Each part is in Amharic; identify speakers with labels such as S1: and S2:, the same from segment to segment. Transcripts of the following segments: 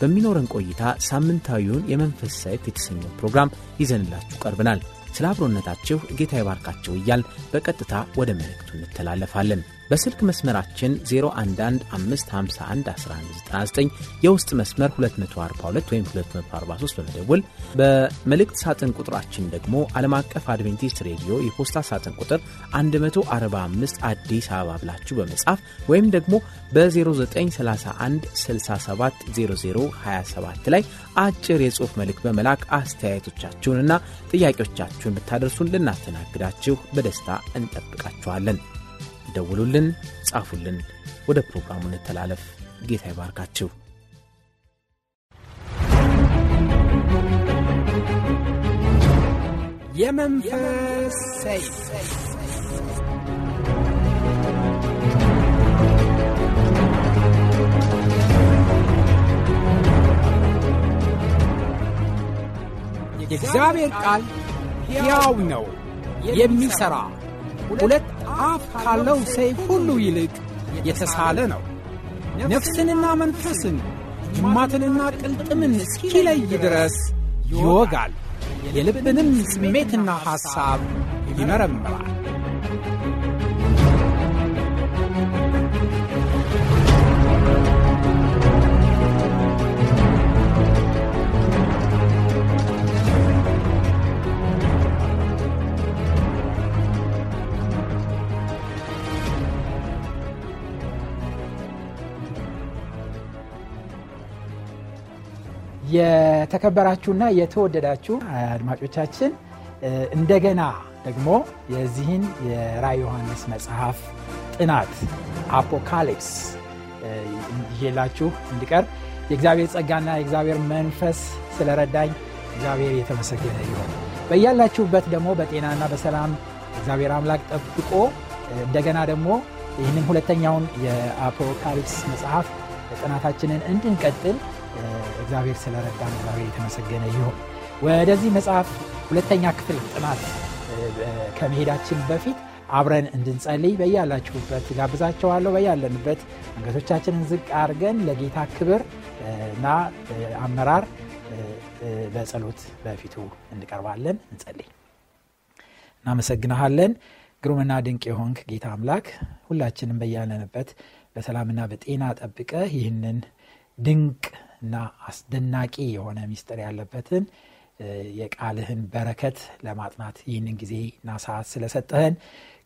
S1: በሚኖረን ቆይታ ሳምንታዊውን የመንፈስ ሰይፍ የተሰኘው ፕሮግራም ይዘንላችሁ ቀርበናል። ስለ አብሮነታችሁ ጌታ ይባርካችሁ እያል በቀጥታ ወደ መልእክቱ እንተላለፋለን። በስልክ መስመራችን 0115511199 የውስጥ መስመር 242 ወይም 243 በመደወል በመልእክት ሳጥን ቁጥራችን ደግሞ ዓለም አቀፍ አድቬንቲስት ሬዲዮ የፖስታ ሳጥን ቁጥር 145 አዲስ አበባ ብላችሁ በመጻፍ ወይም ደግሞ በ0931 670027 ላይ አጭር የጽሑፍ መልእክት በመላክ አስተያየቶቻችሁንና ጥያቄዎቻችሁን ብታደርሱን ልናስተናግዳችሁ በደስታ እንጠብቃችኋለን። ደውሉልን፣ ጻፉልን። ወደ ፕሮግራሙ እንተላለፍ። ጌታ ይባርካችሁ።
S2: የመንፈስ የእግዚአብሔር ቃል ሕያው ነው፣ የሚሠራ ሁለት አፍ ካለው ሰይፍ ሁሉ ይልቅ የተሳለ ነው። ነፍስንና መንፈስን ጅማትንና ቅልጥምን እስኪለይ ድረስ ይወጋል፣ የልብንም ስሜትና ሐሳብ ይመረምራል። የተከበራችሁና የተወደዳችሁ አድማጮቻችን እንደገና ደግሞ የዚህን የራዕይ ዮሐንስ መጽሐፍ ጥናት አፖካሊፕስ ይዤላችሁ እንዲቀርብ የእግዚአብሔር ጸጋና የእግዚአብሔር መንፈስ ስለረዳኝ እግዚአብሔር የተመሰገነ ይሆን። በያላችሁበት ደግሞ በጤናና በሰላም እግዚአብሔር አምላክ ጠብቆ እንደገና ደግሞ ይህንን ሁለተኛውን የአፖካሊፕስ መጽሐፍ ጥናታችንን እንድንቀጥል እግዚአብሔር ስለረዳን እግዚአብሔር የተመሰገነ ይሁን። ወደዚህ መጽሐፍ ሁለተኛ ክፍል ጥናት ከመሄዳችን በፊት አብረን እንድንጸልይ በያላችሁበት ጋብዛቸዋለሁ። በያለንበት አንገቶቻችንን ዝቅ አድርገን ለጌታ ክብር እና አመራር በጸሎት በፊቱ እንቀርባለን። እንጸልይ። እናመሰግንሃለን ግሩምና ድንቅ የሆንክ ጌታ አምላክ ሁላችንም በያለንበት በሰላምና በጤና ጠብቀ ይህንን ድንቅ እና አስደናቂ የሆነ ሚስጥር ያለበትን የቃልህን በረከት ለማጥናት ይህንን ጊዜና ሰዓት ስለሰጠህን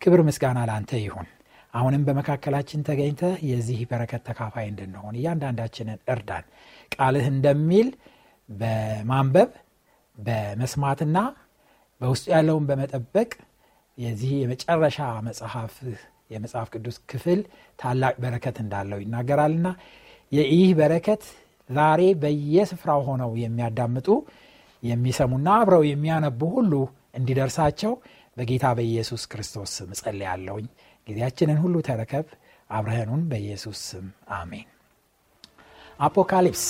S2: ክብር ምስጋና ለአንተ ይሁን። አሁንም በመካከላችን ተገኝተ የዚህ በረከት ተካፋይ እንድንሆን እያንዳንዳችንን እርዳን። ቃልህ እንደሚል በማንበብ በመስማትና በውስጡ ያለውን በመጠበቅ የዚህ የመጨረሻ መጽሐፍ የመጽሐፍ ቅዱስ ክፍል ታላቅ በረከት እንዳለው ይናገራልና ይህ በረከት ዛሬ በየስፍራው ሆነው የሚያዳምጡ የሚሰሙና አብረው የሚያነቡ ሁሉ እንዲደርሳቸው በጌታ በኢየሱስ ክርስቶስ ስም እጸልያለሁኝ። ጊዜያችንን ሁሉ ተረከብ። አብረህኑን በኢየሱስ ስም አሜን። አፖካሊፕስ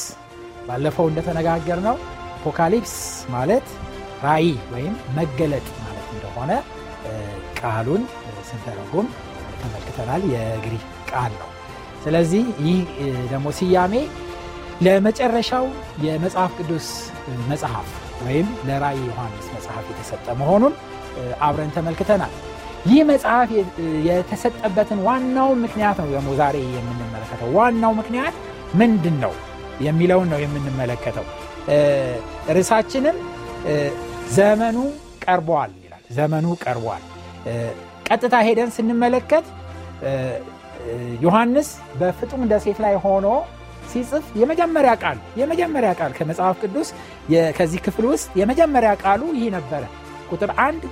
S2: ባለፈው እንደተነጋገር ነው። አፖካሊፕስ ማለት ራእይ ወይም መገለጥ ማለት እንደሆነ ቃሉን ስንተረጉም ተመልክተናል። የግሪክ ቃል ነው። ስለዚህ ይህ ደግሞ ስያሜ ለመጨረሻው የመጽሐፍ ቅዱስ መጽሐፍ ወይም ለራእይ ዮሐንስ መጽሐፍ የተሰጠ መሆኑን አብረን ተመልክተናል። ይህ መጽሐፍ የተሰጠበትን ዋናውን ምክንያት ነው ዛሬ የምንመለከተው። ዋናው ምክንያት ምንድን ነው የሚለውን ነው የምንመለከተው። ርዕሳችንም ዘመኑ ቀርቧል ይላል። ዘመኑ ቀርቧል። ቀጥታ ሄደን ስንመለከት ዮሐንስ በፍጡም ደሴት ላይ ሆኖ ሲጽፍ የመጀመሪያ ቃል የመጀመሪያ ቃል ከመጽሐፍ ቅዱስ ከዚህ ክፍል ውስጥ የመጀመሪያ ቃሉ ይህ ነበረ። ቁጥር አንድ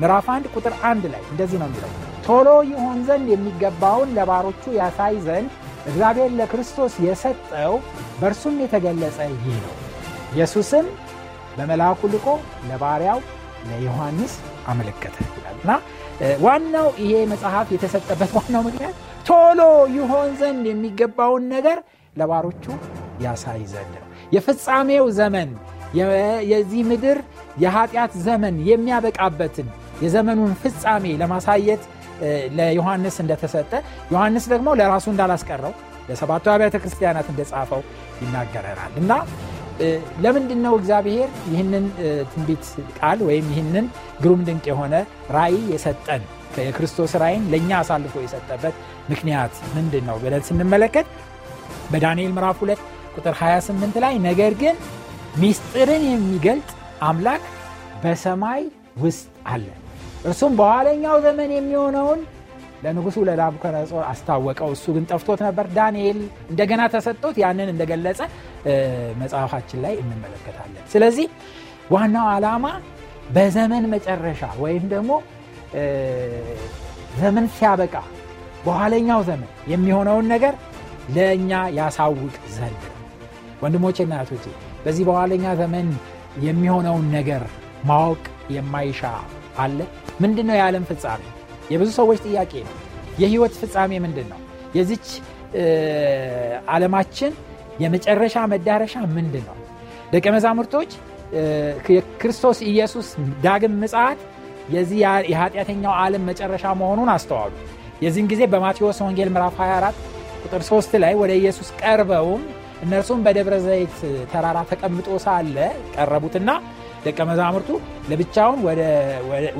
S2: ምዕራፍ አንድ ቁጥር አንድ ላይ እንደዚህ ነው የሚለው። ቶሎ ይሆን ዘንድ የሚገባውን ለባሮቹ ያሳይ ዘንድ እግዚአብሔር ለክርስቶስ የሰጠው በእርሱም የተገለጸ ይህ ነው። ኢየሱስም በመልአኩ ልቆ ለባሪያው ለዮሐንስ አመለከተ እና ዋናው ይሄ መጽሐፍ የተሰጠበት ዋናው ምክንያት ቶሎ ይሆን ዘንድ የሚገባውን ነገር ለባሮቹ ያሳይ ዘንድ ነው። የፍጻሜው ዘመን የዚህ ምድር የኃጢአት ዘመን የሚያበቃበትን የዘመኑን ፍጻሜ ለማሳየት ለዮሐንስ እንደተሰጠ ዮሐንስ ደግሞ ለራሱ እንዳላስቀረው ለሰባቱ አብያተ ክርስቲያናት እንደጻፈው ይናገረናል። እና ለምንድን ነው እግዚአብሔር ይህንን ትንቢት ቃል ወይም ይህንን ግሩም ድንቅ የሆነ ራእይ የሰጠን? የክርስቶስ ራእይን ለእኛ አሳልፎ የሰጠበት ምክንያት ምንድን ነው ብለን ስንመለከት በዳንኤል ምዕራፍ 2 ቁጥር 28 ላይ ነገር ግን ሚስጥርን የሚገልጥ አምላክ በሰማይ ውስጥ አለ። እርሱም በኋለኛው ዘመን የሚሆነውን ለንጉሱ ለናቡከደነጾር አስታወቀው። እሱ ግን ጠፍቶት ነበር። ዳንኤል እንደገና ተሰጥቶት ያንን እንደገለጸ መጽሐፋችን ላይ እንመለከታለን። ስለዚህ ዋናው ዓላማ በዘመን መጨረሻ ወይም ደግሞ ዘመን ሲያበቃ በኋለኛው ዘመን የሚሆነውን ነገር ለእኛ ያሳውቅ ዘንድ። ወንድሞቼና እህቶቼ በዚህ በኋለኛ ዘመን የሚሆነውን ነገር ማወቅ የማይሻ አለ? ምንድን ነው የዓለም ፍጻሜ? የብዙ ሰዎች ጥያቄ ነው። የህይወት ፍጻሜ ምንድን ነው የዚች ዓለማችን የመጨረሻ መዳረሻ ምንድን ነው ደቀ መዛሙርቶች የክርስቶስ ኢየሱስ ዳግም ምጽት የዚህ የኃጢአተኛው ዓለም መጨረሻ መሆኑን አስተዋሉ። የዚህን ጊዜ በማቴዎስ ወንጌል ምዕራፍ 24 ቁጥር 3 ላይ ወደ ኢየሱስ ቀርበውም እነርሱም በደብረ ዘይት ተራራ ተቀምጦ ሳለ ቀረቡትና ደቀ መዛሙርቱ ለብቻውን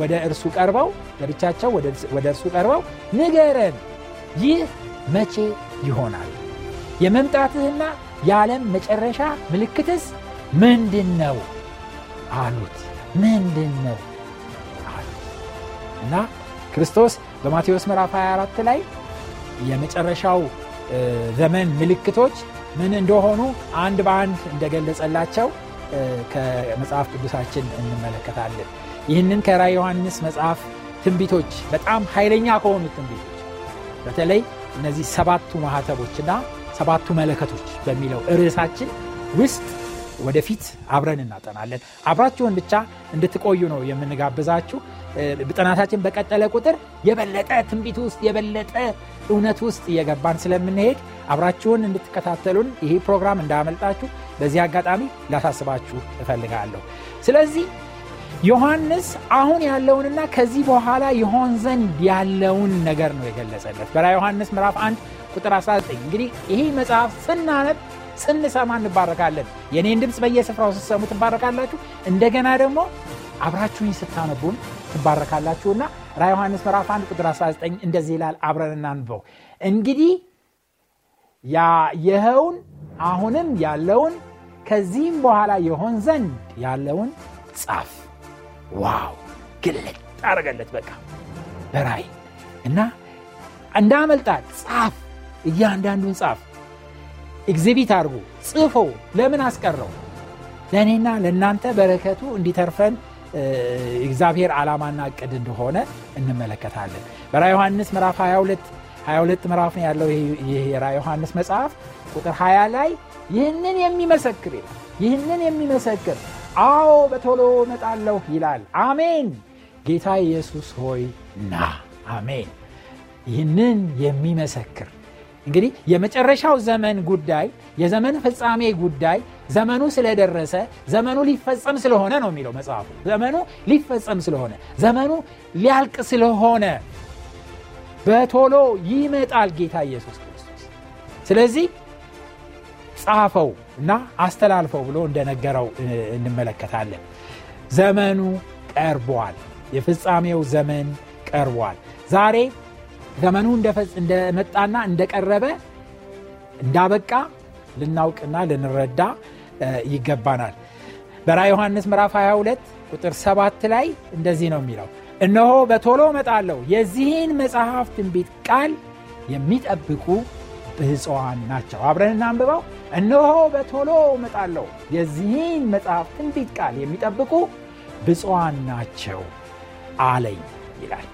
S2: ወደ እርሱ ቀርበው ለብቻቸው ወደ እርሱ ቀርበው ንገረን ይህ መቼ ይሆናል? የመምጣትህና የዓለም መጨረሻ ምልክትስ ምንድን ነው አሉት። ምንድን ነው እና ክርስቶስ በማቴዎስ ምዕራፍ 24 ላይ የመጨረሻው ዘመን ምልክቶች ምን እንደሆኑ አንድ በአንድ እንደገለጸላቸው ከመጽሐፍ ቅዱሳችን እንመለከታለን። ይህንን ከራ ዮሐንስ መጽሐፍ ትንቢቶች በጣም ኃይለኛ ከሆኑት ትንቢቶች በተለይ እነዚህ ሰባቱ ማህተቦችና ሰባቱ መለከቶች በሚለው ርዕሳችን ውስጥ ወደፊት አብረን እናጠናለን። አብራችሁን ብቻ እንድትቆዩ ነው የምንጋብዛችሁ ጥናታችን በቀጠለ ቁጥር የበለጠ ትንቢት ውስጥ የበለጠ እውነት ውስጥ እየገባን ስለምንሄድ አብራችሁን እንድትከታተሉን ይህ ፕሮግራም እንዳመልጣችሁ በዚህ አጋጣሚ ላሳስባችሁ እፈልጋለሁ። ስለዚህ ዮሐንስ አሁን ያለውንና ከዚህ በኋላ ይሆን ዘንድ ያለውን ነገር ነው የገለጸለት። በራ ዮሐንስ ምዕራፍ 1 ቁጥር 19 እንግዲህ ይህ መጽሐፍ ስናነብ ስንሰማ እንባረካለን። የኔን ድምፅ በየስፍራው ስትሰሙ ትባረካላችሁ። እንደገና ደግሞ አብራችሁኝ ስታነቡን ትባረካላችሁና ራዕይ ዮሐንስ ምዕራፍ 1 ቁጥር 19 እንደዚህ ይላል። አብረን እናንበው እንግዲህ ያየኸውን አሁንም ያለውን ከዚህም በኋላ የሆን ዘንድ ያለውን ጻፍ። Wow! ግልጥ አረገለት በቃ በራዕይ እና እንዳመልጣት ጻፍ እያንዳንዱን ጻፍ። ኤግዚቢት አድርጎ ጽፎ ለምን አስቀረው? ለእኔና ለእናንተ በረከቱ እንዲተርፈን እግዚአብሔር ዓላማና እቅድ እንደሆነ እንመለከታለን። በራ ዮሐንስ ምዕራፍ 22 22 ምዕራፍ ያለው ይህ የራ ዮሐንስ መጽሐፍ። ቁጥር 20 ላይ ይህንን የሚመሰክር ይህንን የሚመሰክር አዎ በቶሎ መጣለሁ ይላል። አሜን። ጌታ ኢየሱስ ሆይ ና። አሜን። ይህንን የሚመሰክር እንግዲህ የመጨረሻው ዘመን ጉዳይ የዘመን ፍጻሜ ጉዳይ ዘመኑ ስለደረሰ ዘመኑ ሊፈጸም ስለሆነ ነው የሚለው መጽሐፉ። ዘመኑ ሊፈጸም ስለሆነ ዘመኑ ሊያልቅ ስለሆነ በቶሎ ይመጣል ጌታ ኢየሱስ ክርስቶስ። ስለዚህ ጻፈው እና አስተላልፈው ብሎ እንደነገረው እንመለከታለን። ዘመኑ ቀርቧል። የፍጻሜው ዘመን ቀርቧል። ዛሬ ዘመኑ እንደመጣና እንደቀረበ እንዳበቃ ልናውቅና ልንረዳ ይገባናል። በራ ዮሐንስ ምዕራፍ 22 ቁጥር 7 ላይ እንደዚህ ነው የሚለው እነሆ በቶሎ መጣለሁ የዚህን መጽሐፍ ትንቢት ቃል የሚጠብቁ ብፅዋን ናቸው። አብረን እናንብበው። እነሆ በቶሎ መጣለሁ የዚህን መጽሐፍ ትንቢት ቃል የሚጠብቁ ብፅዋን ናቸው አለኝ ይላል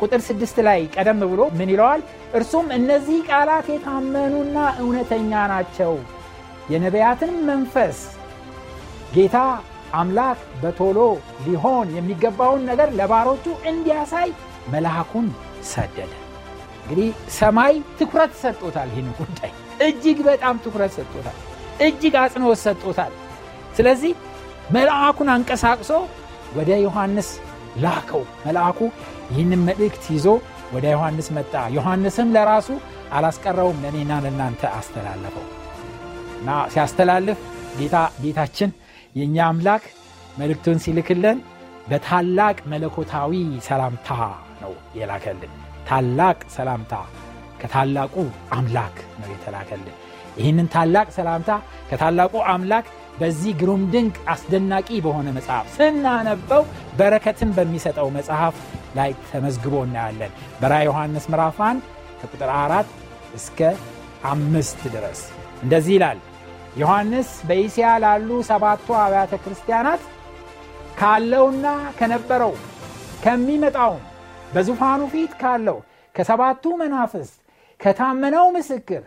S2: ቁጥር ስድስት ላይ ቀደም ብሎ ምን ይለዋል እርሱም እነዚህ ቃላት የታመኑና እውነተኛ ናቸው የነቢያትን መንፈስ ጌታ አምላክ በቶሎ ሊሆን የሚገባውን ነገር ለባሮቹ እንዲያሳይ መልአኩን ሰደደ። እንግዲህ ሰማይ ትኩረት ሰጥቶታል። ይህን ጉዳይ እጅግ በጣም ትኩረት ሰጥቶታል። እጅግ አጽንኦት ሰጥቶታል። ስለዚህ መልአኩን አንቀሳቅሶ ወደ ዮሐንስ ላከው። መልአኩ ይህንን መልእክት ይዞ ወደ ዮሐንስ መጣ። ዮሐንስም ለራሱ አላስቀረውም፣ ለእኔና ለእናንተ አስተላለፈው እና ሲያስተላልፍ ጌታ ጌታችን የእኛ አምላክ መልእክቱን ሲልክልን በታላቅ መለኮታዊ ሰላምታ ነው የላከልን። ታላቅ ሰላምታ ከታላቁ አምላክ ነው የተላከልን። ይህንን ታላቅ ሰላምታ ከታላቁ አምላክ በዚህ ግሩም ድንቅ አስደናቂ በሆነ መጽሐፍ ስናነበው በረከትን በሚሰጠው መጽሐፍ ላይ ተመዝግቦ እናያለን። በራ ዮሐንስ 1 ከቁጥር አራት እስከ አምስት ድረስ እንደዚህ ይላል። ዮሐንስ በኢስያ ላሉ ሰባቱ አብያተ ክርስቲያናት ካለውና ከነበረው ከሚመጣውም በዙፋኑ ፊት ካለው ከሰባቱ መናፍስት ከታመነው ምስክር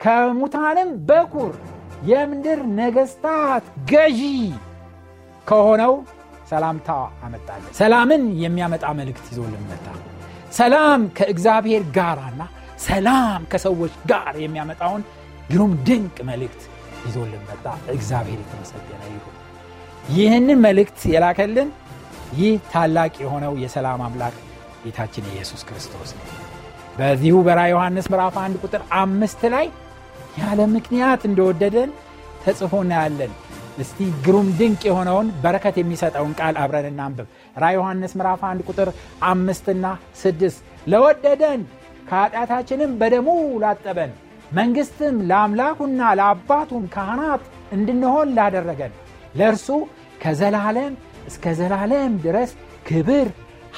S2: ከሙታንም በኩር የምድር ነገስታት ገዢ ከሆነው ሰላምታ አመጣለን። ሰላምን የሚያመጣ መልእክት ይዞልን መጣ። ሰላም ከእግዚአብሔር ጋርና ሰላም ከሰዎች ጋር የሚያመጣውን ግሩም ድንቅ መልእክት ይዞልን መጣ። እግዚአብሔር የተመሰገነ ይሁን። ይህንን መልእክት የላከልን ይህ ታላቅ የሆነው የሰላም አምላክ ጌታችን ኢየሱስ ክርስቶስ ነው። በዚሁ በራ ዮሐንስ ምዕራፍ 1 ቁጥር አምስት ላይ ያለ ምክንያት እንደወደደን ተጽፎ እናያለን። እስቲ ግሩም ድንቅ የሆነውን በረከት የሚሰጠውን ቃል አብረን እናንብብ። ራ ዮሐንስ ምዕራፍ 1 ቁጥር አምስትና ስድስት ለወደደን ከኃጢአታችንም በደሙ ላጠበን መንግሥትም ለአምላኩና ለአባቱም ካህናት እንድንሆን ላደረገን ለእርሱ ከዘላለም እስከ ዘላለም ድረስ ክብር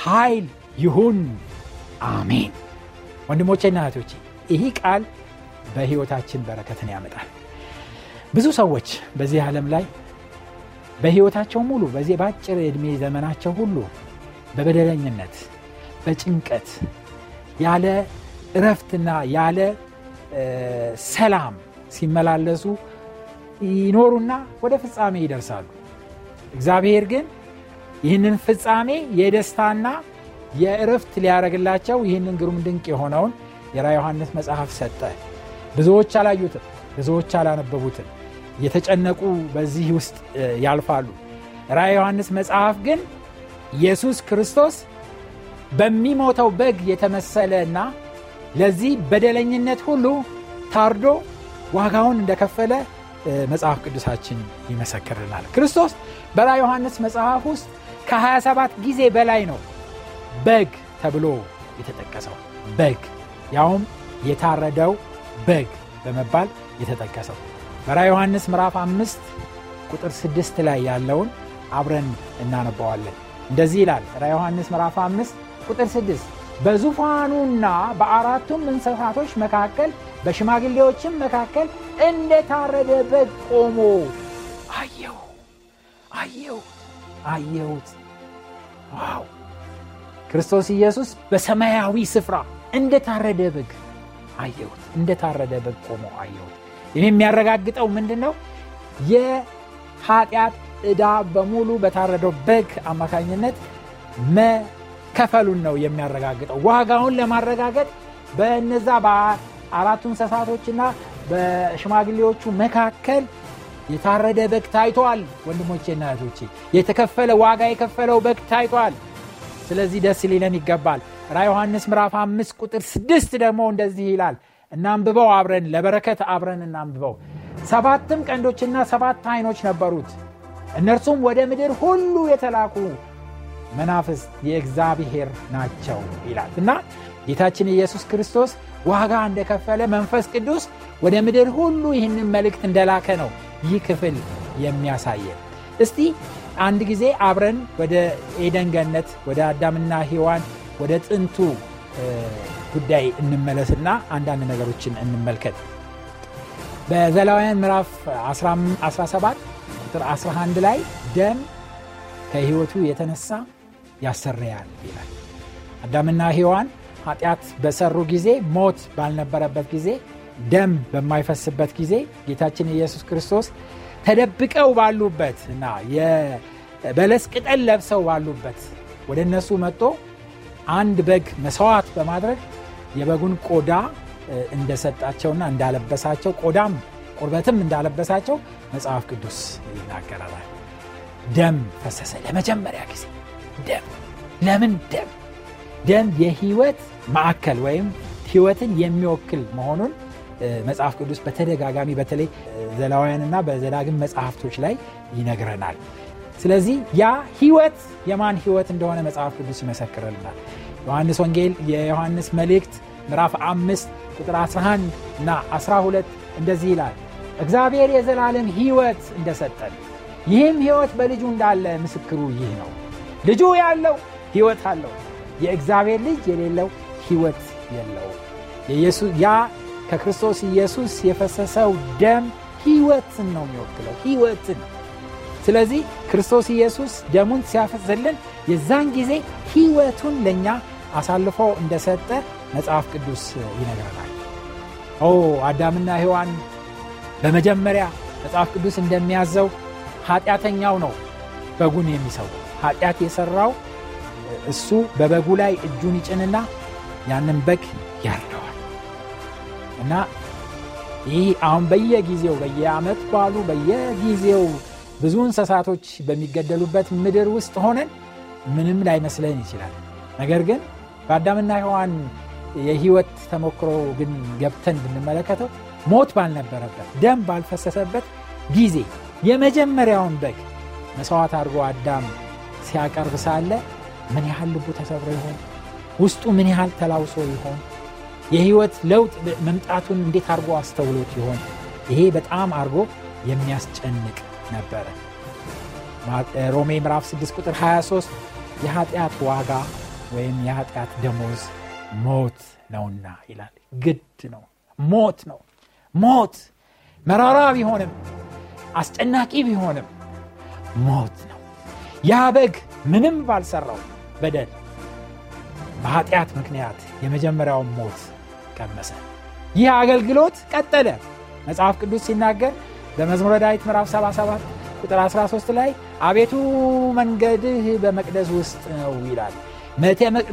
S2: ኃይል ይሁን አሜን። ወንድሞቼና እህቶቼ ይህ ቃል በሕይወታችን በረከትን ያመጣል። ብዙ ሰዎች በዚህ ዓለም ላይ በሕይወታቸው ሙሉ በዚህ በአጭር ዕድሜ ዘመናቸው ሁሉ በበደለኝነት፣ በጭንቀት ያለ እረፍትና ያለ ሰላም ሲመላለሱ ይኖሩና ወደ ፍጻሜ ይደርሳሉ። እግዚአብሔር ግን ይህንን ፍጻሜ የደስታና የእረፍት ሊያደረግላቸው ይህንን ግሩም ድንቅ የሆነውን የራ ዮሐንስ መጽሐፍ ሰጠ። ብዙዎች አላዩትም፣ ብዙዎች አላነበቡትም። የተጨነቁ በዚህ ውስጥ ያልፋሉ። ራ ዮሐንስ መጽሐፍ ግን ኢየሱስ ክርስቶስ በሚሞተው በግ የተመሰለና ለዚህ በደለኝነት ሁሉ ታርዶ ዋጋውን እንደከፈለ መጽሐፍ ቅዱሳችን ይመሰክርናል። ክርስቶስ በራ ዮሐንስ መጽሐፍ ውስጥ ከ27 ጊዜ በላይ ነው በግ ተብሎ የተጠቀሰው። በግ ያውም የታረደው በግ በመባል የተጠቀሰው በራ ዮሐንስ ምዕራፍ አምስት ቁጥር ስድስት ላይ ያለውን አብረን እናነባዋለን። እንደዚህ ይላል ራ ዮሐንስ ምዕራፍ አምስት ቁጥር ስድስት በዙፋኑና በአራቱም እንስሳቶች መካከል በሽማግሌዎችም መካከል እንደ ታረደ በግ ቆሞ አየው አየው አየሁት። ዋው! ክርስቶስ ኢየሱስ በሰማያዊ ስፍራ እንደ ታረደ በግ አየሁት። እንደ ታረደ በግ ቆሞ አየሁት። ይህ የሚያረጋግጠው ምንድን ነው? የኃጢአት ዕዳ በሙሉ በታረደው በግ አማካኝነት መከፈሉን ነው የሚያረጋግጠው። ዋጋውን ለማረጋገጥ በነዛ በአራቱ እንስሳቶችና በሽማግሌዎቹ መካከል የታረደ በግ ታይቷል። ወንድሞቼና እህቶቼ የተከፈለ ዋጋ የከፈለው በግ ታይቷል። ስለዚህ ደስ ሊለን ይገባል። ራ ዮሐንስ ምዕራፍ አምስት ቁጥር ስድስት ደግሞ እንደዚህ ይላል። እናንብበው አብረን ለበረከት አብረን እናንብበው። ሰባትም ቀንዶችና ሰባት አይኖች ነበሩት። እነርሱም ወደ ምድር ሁሉ የተላኩ መናፍስት የእግዚአብሔር ናቸው ይላል እና ጌታችን ኢየሱስ ክርስቶስ ዋጋ እንደከፈለ መንፈስ ቅዱስ ወደ ምድር ሁሉ ይህንን መልእክት እንደላከ ነው ይህ ክፍል የሚያሳየን። እስቲ አንድ ጊዜ አብረን ወደ ኤደን ወደ አዳምና ሔዋን ወደ ጥንቱ ጉዳይ እንመለስና አንዳንድ ነገሮችን እንመልከት። በዘላውያን ምዕራፍ 17 ቁጥር 11 ላይ ደም ከሕይወቱ የተነሳ ያሰረያል ይላል። አዳምና ሔዋን ኃጢአት በሰሩ ጊዜ ሞት ባልነበረበት ጊዜ ደም በማይፈስበት ጊዜ ጌታችን ኢየሱስ ክርስቶስ ተደብቀው ባሉበት እና የበለስ ቅጠል ለብሰው ባሉበት ወደ እነሱ መጥቶ አንድ በግ መስዋዕት በማድረግ የበጉን ቆዳ እንደሰጣቸውና እንዳለበሳቸው ቆዳም ቁርበትም እንዳለበሳቸው መጽሐፍ ቅዱስ ይናገራል። ደም ፈሰሰ ለመጀመሪያ ጊዜ ደም። ለምን ደም? ደም የህይወት ማዕከል ወይም ህይወትን የሚወክል መሆኑን መጽሐፍ ቅዱስ በተደጋጋሚ በተለይ ዘላውያንና በዘዳግም መጽሐፍቶች ላይ ይነግረናል። ስለዚህ ያ ህይወት የማን ህይወት እንደሆነ መጽሐፍ ቅዱስ ይመሰክርልናል። ዮሐንስ ወንጌል የዮሐንስ መልእክት ምዕራፍ አምስት ቁጥር 11 እና 12 እንደዚህ ይላል እግዚአብሔር የዘላለም ህይወት እንደሰጠን ይህም ህይወት በልጁ እንዳለ ምስክሩ ይህ ነው። ልጁ ያለው ህይወት አለው፣ የእግዚአብሔር ልጅ የሌለው ህይወት የለው። ያ ከክርስቶስ ኢየሱስ የፈሰሰው ደም ህይወትን ነው የሚወክለው ህይወትን። ስለዚህ ክርስቶስ ኢየሱስ ደሙን ሲያፈስልን የዛን ጊዜ ህይወቱን ለእኛ አሳልፎ እንደሰጠ መጽሐፍ ቅዱስ ይነግረናል። ኦ አዳምና ሔዋን በመጀመሪያ መጽሐፍ ቅዱስ እንደሚያዘው ኃጢአተኛው ነው በጉን የሚሰዋው። ኃጢአት የሠራው እሱ በበጉ ላይ እጁን ይጭንና ያንን በግ ያርደዋል እና ይህ አሁን በየጊዜው በየዓመት ባሉ በየጊዜው ብዙ እንስሳቶች በሚገደሉበት ምድር ውስጥ ሆነን ምንም ላይመስለን ይችላል። ነገር ግን በአዳምና ሔዋን የህይወት ተሞክሮ ግን ገብተን ብንመለከተው ሞት ባልነበረበት ደም ባልፈሰሰበት ጊዜ የመጀመሪያውን በግ መሥዋዕት አድርጎ አዳም ሲያቀርብ ሳለ ምን ያህል ልቡ ተሰብሮ ይሆን? ውስጡ ምን ያህል ተላውሶ ይሆን? የህይወት ለውጥ መምጣቱን እንዴት አድርጎ አስተውሎት ይሆን? ይሄ በጣም አድርጎ የሚያስጨንቅ ነበረ። ሮሜ ምዕራፍ 6 ቁጥር 23 የኃጢአት ዋጋ ወይም የኃጢአት ደሞዝ ሞት ነውና ይላል። ግድ ነው፣ ሞት ነው። ሞት መራራ ቢሆንም አስጨናቂ ቢሆንም ሞት ነው። ያ በግ ምንም ባልሰራው በደል በኃጢአት ምክንያት የመጀመሪያውን ሞት ቀመሰ። ይህ አገልግሎት ቀጠለ። መጽሐፍ ቅዱስ ሲናገር በመዝሙረ ዳዊት ምዕራፍ 77 ቁጥር 13 ላይ አቤቱ መንገድህ በመቅደስ ውስጥ ነው ይላል።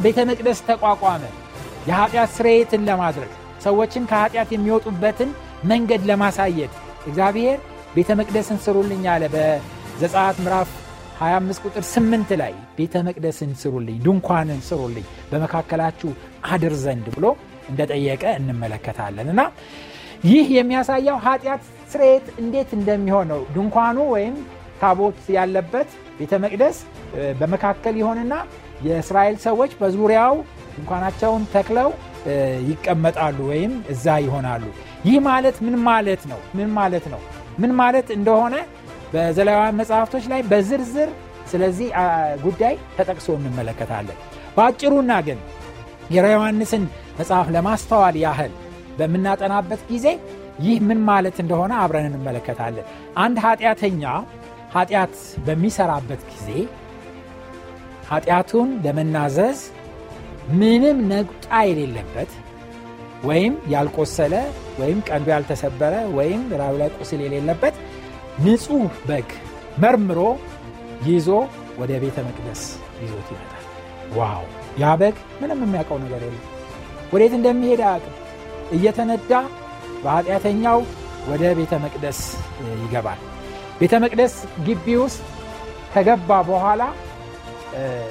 S2: ቤተ መቅደስ ተቋቋመ። የኃጢአት ስርየትን ለማድረግ ሰዎችን ከኃጢአት የሚወጡበትን መንገድ ለማሳየት። እግዚአብሔር ቤተ መቅደስን ስሩልኝ አለ በዘጻት ምዕራፍ 25 ቁጥር 8 ላይ። ቤተ መቅደስን ስሩልኝ ድንኳንን ስሩልኝ በመካከላችሁ አድር ዘንድ ብሎ እንደጠየቀ እንመለከታለን። እና ይህ የሚያሳየው ኃጢአት ስርየት እንዴት እንደሚሆን ነው። ድንኳኑ ወይም ታቦት ያለበት ቤተ መቅደስ በመካከል ይሆንና የእስራኤል ሰዎች በዙሪያው ድንኳናቸውን ተክለው ይቀመጣሉ ወይም እዛ ይሆናሉ። ይህ ማለት ምን ማለት ነው? ምን ማለት ነው? ምን ማለት እንደሆነ በዘላውያን መጽሐፍቶች ላይ በዝርዝር ስለዚህ ጉዳይ ተጠቅሶ እንመለከታለን። በአጭሩና ግን የዮሐንስን መጽሐፍ ለማስተዋል ያህል በምናጠናበት ጊዜ ይህ ምን ማለት እንደሆነ አብረን እንመለከታለን። አንድ ኃጢአተኛ ኃጢአት በሚሰራበት ጊዜ ኃጢአቱን ለመናዘዝ ምንም ነቁጣ የሌለበት ወይም ያልቆሰለ ወይም ቀንዱ ያልተሰበረ ወይም ራዩ ላይ ቁስል የሌለበት ንጹሕ በግ መርምሮ ይዞ ወደ ቤተ መቅደስ ይዞት ይመጣል። ዋው! ያ በግ ምንም የሚያውቀው ነገር የለም። ወዴት እንደሚሄድ አያውቅም። እየተነዳ በኃጢአተኛው ወደ ቤተ መቅደስ ይገባል። ቤተ መቅደስ ግቢ ውስጥ ከገባ በኋላ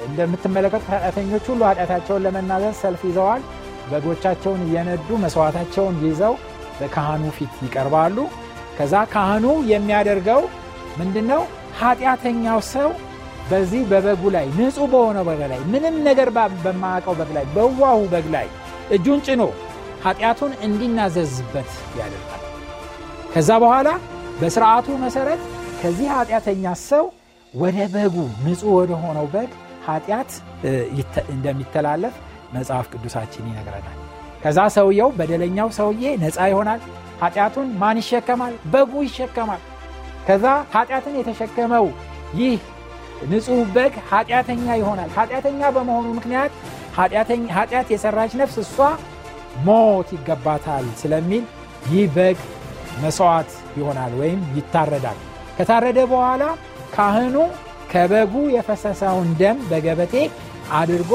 S2: እንደምትመለከቱት ኃጢአተኞች ሁሉ ኃጢአታቸውን ለመናዘዝ ሰልፍ ይዘዋል። በጎቻቸውን እየነዱ መስዋዕታቸውን ይዘው በካህኑ ፊት ይቀርባሉ። ከዛ ካህኑ የሚያደርገው ምንድን ነው? ኃጢአተኛው ሰው በዚህ በበጉ ላይ ንጹሕ በሆነው በግ ላይ ምንም ነገር በማያውቀው በግ ላይ በዋሁ በግ ላይ እጁን ጭኖ ኃጢአቱን እንዲናዘዝበት ያደርጋል። ከዛ በኋላ በስርዓቱ መሰረት ከዚህ ኃጢአተኛ ሰው ወደ በጉ ንጹሕ ወደ ሆነው በግ ኃጢአት እንደሚተላለፍ መጽሐፍ ቅዱሳችን ይነግረናል። ከዛ ሰውየው በደለኛው ሰውዬ ነፃ ይሆናል። ኃጢአቱን ማን ይሸከማል? በጉ ይሸከማል። ከዛ ኃጢአትን የተሸከመው ይህ ንጹሕ በግ ኃጢአተኛ ይሆናል። ኃጢአተኛ በመሆኑ ምክንያት ኃጢአት የሰራች ነፍስ እሷ ሞት ይገባታል ስለሚል ይህ በግ መስዋዕት ይሆናል ወይም ይታረዳል። ከታረደ በኋላ ካህኑ ከበጉ የፈሰሰውን ደም በገበቴ አድርጎ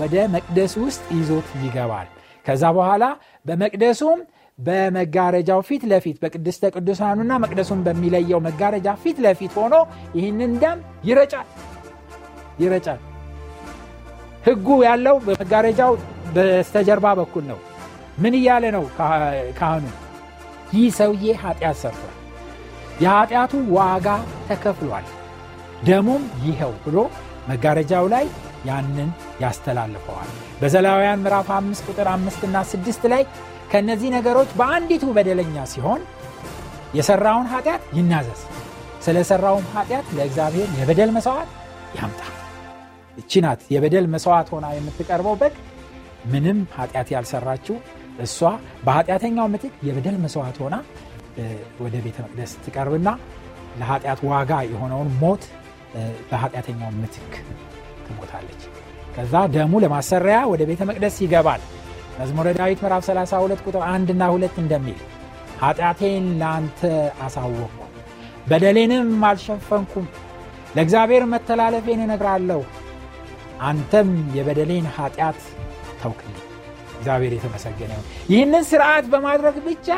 S2: ወደ መቅደስ ውስጥ ይዞት ይገባል። ከዛ በኋላ በመቅደሱም በመጋረጃው ፊት ለፊት በቅድስተ ቅዱሳኑና መቅደሱን በሚለየው መጋረጃ ፊት ለፊት ሆኖ ይህንን ደም ይረጫል ይረጫል። ህጉ ያለው በመጋረጃው በስተጀርባ በኩል ነው። ምን እያለ ነው ካህኑ? ይህ ሰውዬ ኃጢአት ሰርቷል፣ የኃጢአቱ ዋጋ ተከፍሏል፣ ደሙም ይኸው ብሎ መጋረጃው ላይ ያንን ያስተላልፈዋል። በዘላውያን ምዕራፍ አምስት ቁጥር አምስትና ስድስት ላይ ከእነዚህ ነገሮች በአንዲቱ በደለኛ ሲሆን የሠራውን ኃጢአት ይናዘዝ፣ ስለ ሠራውም ኃጢአት ለእግዚአብሔር የበደል መሥዋዕት ያምጣ። እቺ የበደል መሥዋዕት ሆና የምትቀርበው በግ ምንም ኃጢአት ያልሰራችው እሷ በኃጢአተኛው ምትክ የበደል መሥዋዕት ሆና ወደ ቤተ መቅደስ ትቀርብና ለኃጢአት ዋጋ የሆነውን ሞት በኃጢአተኛው ምትክ ትሞታለች። ከዛ ደሙ ለማሰሪያ ወደ ቤተ መቅደስ ይገባል። መዝሙረ ዳዊት ምዕራፍ 32 ቁጥር 1 እና 2 እንደሚል ኃጢአቴን ለአንተ አሳወቅኩ፣ በደሌንም አልሸፈንኩም። ለእግዚአብሔር መተላለፌን እነግራለሁ፣ አንተም የበደሌን ኃጢአት ተውክልኝ። እግዚአብሔር የተመሰገነ ይሁን። ይህንን ስርዓት በማድረግ ብቻ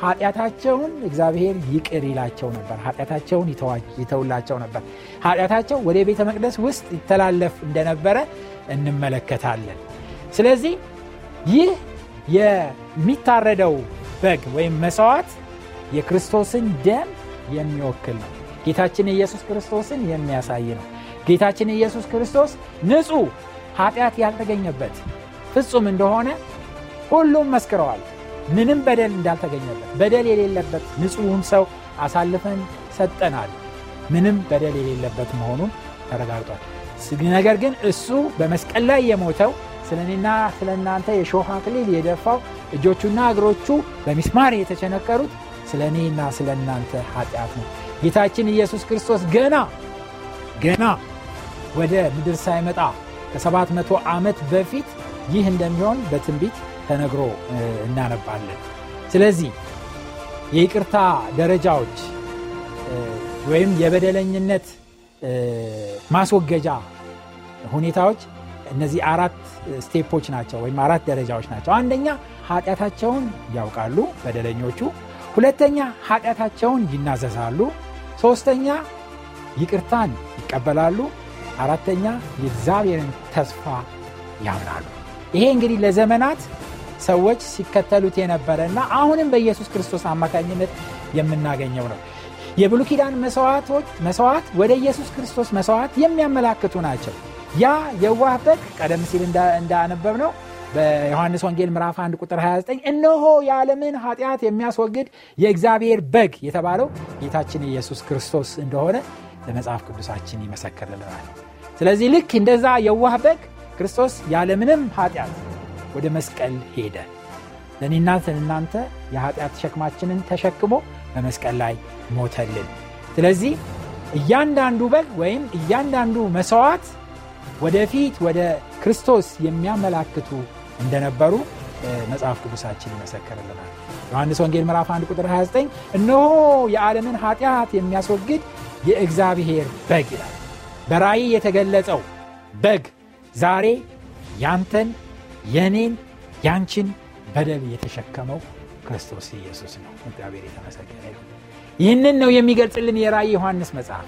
S2: ኃጢአታቸውን እግዚአብሔር ይቅር ይላቸው ነበር። ኃጢአታቸውን ይተውላቸው ነበር። ኃጢአታቸው ወደ ቤተ መቅደስ ውስጥ ይተላለፍ እንደነበረ እንመለከታለን። ስለዚህ ይህ የሚታረደው በግ ወይም መስዋዕት የክርስቶስን ደም የሚወክል ነው። ጌታችን ኢየሱስ ክርስቶስን የሚያሳይ ነው። ጌታችን ኢየሱስ ክርስቶስ ንጹሕ ኃጢአት ያልተገኘበት ፍጹም እንደሆነ ሁሉም መስክረዋል። ምንም በደል እንዳልተገኘበት በደል የሌለበት ንጹሕን ሰው አሳልፈን ሰጠናል። ምንም በደል የሌለበት መሆኑን ተረጋግጧል። ነገር ግን እሱ በመስቀል ላይ የሞተው ስለ እኔና ስለ እናንተ የሾህ አክሊል የደፋው እጆቹና እግሮቹ በሚስማር የተቸነከሩት ስለ እኔና ስለ እናንተ ኃጢአት ነው። ጌታችን ኢየሱስ ክርስቶስ ገና ገና ወደ ምድር ሳይመጣ ከሰባት መቶ ዓመት በፊት ይህ እንደሚሆን በትንቢት ተነግሮ እናነባለን። ስለዚህ የይቅርታ ደረጃዎች ወይም የበደለኝነት ማስወገጃ ሁኔታዎች እነዚህ አራት ስቴፖች ናቸው ወይም አራት ደረጃዎች ናቸው። አንደኛ ኃጢአታቸውን ያውቃሉ በደለኞቹ። ሁለተኛ ኃጢአታቸውን ይናዘዛሉ። ሶስተኛ ይቅርታን ይቀበላሉ። አራተኛ የእግዚአብሔርን ተስፋ ያምናሉ። ይሄ እንግዲህ ለዘመናት ሰዎች ሲከተሉት የነበረ እና አሁንም በኢየሱስ ክርስቶስ አማካኝነት የምናገኘው ነው። የብሉ ኪዳን መስዋዕት ወደ ኢየሱስ ክርስቶስ መስዋዕት የሚያመላክቱ ናቸው። ያ የዋህ በግ ቀደም ሲል እንዳነበብ ነው በዮሐንስ ወንጌል ምዕራፍ 1 ቁጥር 29 እነሆ የዓለምን ኃጢአት የሚያስወግድ የእግዚአብሔር በግ የተባለው ጌታችን ኢየሱስ ክርስቶስ እንደሆነ ለመጽሐፍ ቅዱሳችን ይመሰክርልናል። ስለዚህ ልክ እንደዛ የዋህ በግ ክርስቶስ ያለምንም ኃጢአት ወደ መስቀል ሄደ። ለእኔና ለእናንተ የኃጢአት ሸክማችንን ተሸክሞ በመስቀል ላይ ሞተልን። ስለዚህ እያንዳንዱ በግ ወይም እያንዳንዱ መሥዋዕት ወደፊት ወደ ክርስቶስ የሚያመላክቱ እንደነበሩ መጽሐፍ ቅዱሳችን ይመሰክርልናል። ዮሐንስ ወንጌል ምዕራፍ 1 ቁጥር 29 እነሆ የዓለምን ኃጢአት የሚያስወግድ የእግዚአብሔር በግ ይላል። በራእይ የተገለጸው በግ ዛሬ ያንተን የኔን ያንቺን በደል የተሸከመው ክርስቶስ ኢየሱስ ነው። እግዚአብሔር የተመሰገነ ይህንን ነው የሚገልጽልን የራእይ ዮሐንስ መጽሐፍ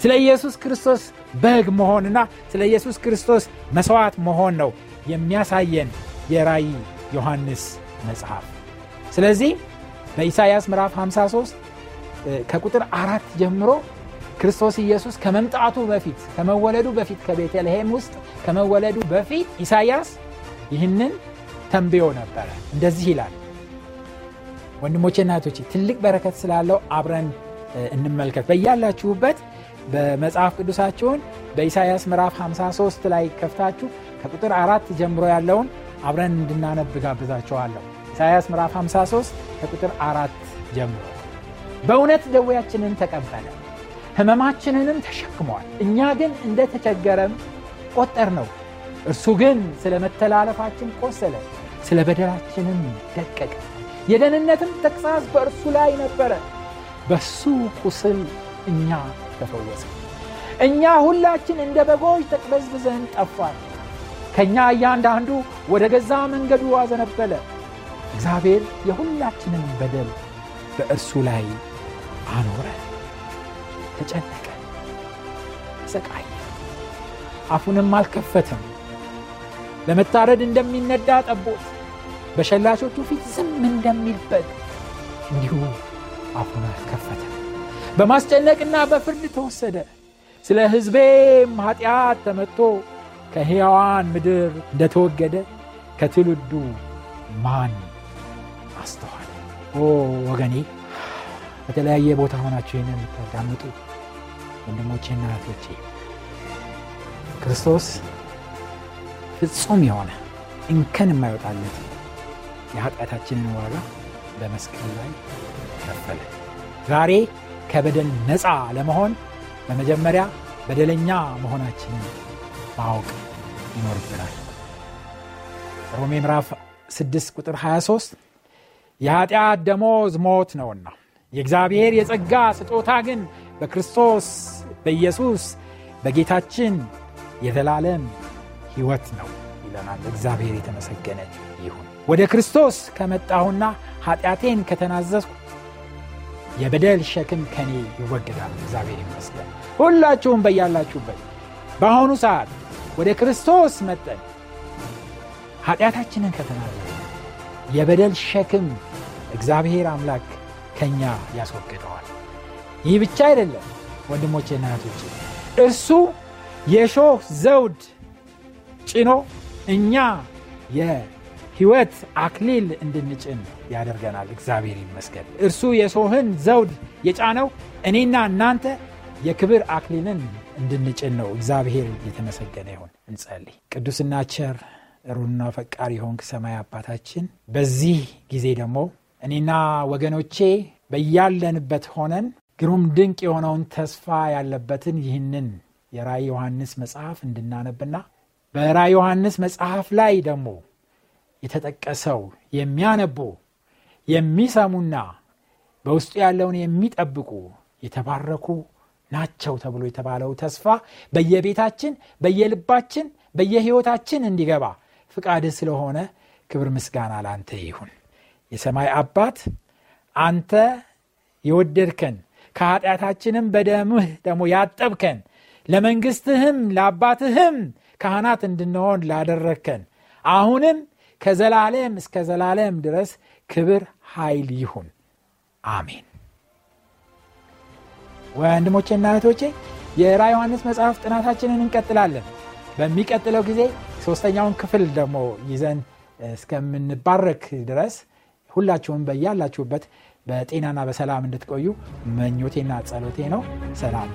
S2: ስለ ኢየሱስ ክርስቶስ በግ መሆንና ስለ ኢየሱስ ክርስቶስ መሥዋዕት መሆን ነው የሚያሳየን የራእይ ዮሐንስ መጽሐፍ። ስለዚህ በኢሳይያስ ምዕራፍ 53 ከቁጥር አራት ጀምሮ ክርስቶስ ኢየሱስ ከመምጣቱ በፊት ከመወለዱ በፊት ከቤተልሔም ውስጥ ከመወለዱ በፊት ኢሳይያስ ይህንን ተንብዮ ነበረ። እንደዚህ ይላል። ወንድሞቼና እህቶቼ ትልቅ በረከት ስላለው አብረን እንመልከት። በያላችሁበት በመጽሐፍ ቅዱሳችሁን በኢሳይያስ ምዕራፍ 53 ላይ ከፍታችሁ ከቁጥር አራት ጀምሮ ያለውን አብረን እንድናነብ ጋብዛችኋለሁ። ኢሳይያስ ምዕራፍ 53 ከቁጥር አራት ጀምሮ በእውነት ደዌያችንን ተቀበለ ሕመማችንንም ተሸክሟል። እኛ ግን እንደተቸገረም ቆጠር ነው። እርሱ ግን ስለ መተላለፋችን ቆሰለ፣ ስለ በደላችንም ደቀቀ። የደህንነትም ተግሣጽ በእርሱ ላይ ነበረ፣ በሱ ቁስል እኛ ተፈወሰ። እኛ ሁላችን እንደ በጎች ተቅበዝብዘን ጠፋን። ከእኛ እያንዳንዱ ወደ ገዛ መንገዱ አዘነበለ። እግዚአብሔር የሁላችንን በደል በእርሱ ላይ አኖረ። ተጨነቀ፣ ተሰቃየ፣ አፉንም አልከፈትም። ለመታረድ እንደሚነዳ ጠቦት በሸላቾቹ ፊት ዝም እንደሚል በግ እንዲሁ አፉን አልከፈተም። በማስጨነቅና በፍርድ ተወሰደ። ስለ ሕዝቤም ኀጢአት ተመትቶ ከሕያዋን ምድር እንደተወገደ ከትውልዱ ማን አስተዋለ? ኦ ወገኔ፣ በተለያየ ቦታ ሆናችሁ ይህን የምታዳምጡ ወንድሞቼና እህቶቼ ክርስቶስ ፍጹም የሆነ እንከን የማይወጣለት የኃጢአታችንን ዋጋ በመስቀል ላይ ከፈለ። ዛሬ ከበደል ነፃ ለመሆን በመጀመሪያ በደለኛ መሆናችንን ማወቅ ይኖርብናል። ሮሜ ምዕራፍ 6 ቁጥር 23 የኃጢአት ደሞዝ ሞት ነውና የእግዚአብሔር የጸጋ ስጦታ ግን በክርስቶስ በኢየሱስ በጌታችን የዘላለም ሕይወት ነው ይለናል። እግዚአብሔር የተመሰገነ ይሁን። ወደ ክርስቶስ ከመጣሁና ኃጢአቴን ከተናዘዝኩ የበደል ሸክም ከኔ ይወገዳል። እግዚአብሔር ይመስገን። ሁላችሁም በያላችሁበት በአሁኑ ሰዓት ወደ ክርስቶስ መጠን ኃጢአታችንን ከተናዘዝ የበደል ሸክም እግዚአብሔር አምላክ ከእኛ ያስወግደዋል። ይህ ብቻ አይደለም ወንድሞቼና እህቶቼ፣ እርሱ የሾህ ዘውድ ጭኖ እኛ የሕይወት አክሊል እንድንጭን ያደርገናል። እግዚአብሔር ይመስገን። እርሱ የሾህን ዘውድ የጫነው እኔና እናንተ የክብር አክሊልን እንድንጭን ነው። እግዚአብሔር የተመሰገነ ይሁን። እንጸልይ። ቅዱስና ቸር ሩና ፈቃሪ የሆንክ ሰማይ አባታችን በዚህ ጊዜ ደግሞ እኔና ወገኖቼ በያለንበት ሆነን ግሩም ድንቅ የሆነውን ተስፋ ያለበትን ይህንን የራእይ ዮሐንስ መጽሐፍ እንድናነብና በራእይ ዮሐንስ መጽሐፍ ላይ ደግሞ የተጠቀሰው የሚያነቡ የሚሰሙና በውስጡ ያለውን የሚጠብቁ የተባረኩ ናቸው ተብሎ የተባለው ተስፋ በየቤታችን በየልባችን በየሕይወታችን እንዲገባ ፍቃድህ ስለሆነ ክብር ምስጋና ላንተ ይሁን። የሰማይ አባት አንተ የወደድከን ከኃጢአታችንም በደምህ ደግሞ ያጠብከን ለመንግሥትህም ለአባትህም ካህናት እንድንሆን ላደረግከን አሁንም ከዘላለም እስከ ዘላለም ድረስ ክብር ኃይል ይሁን፣ አሜን። ወንድሞቼና እህቶቼ የራ ዮሐንስ መጽሐፍ ጥናታችንን እንቀጥላለን። በሚቀጥለው ጊዜ ሶስተኛውን ክፍል ደግሞ ይዘን እስከምንባረክ ድረስ ሁላችሁም በያላችሁበት በጤናና በሰላም እንድትቆዩ መኞቴና ጸሎቴ ነው። ሰላም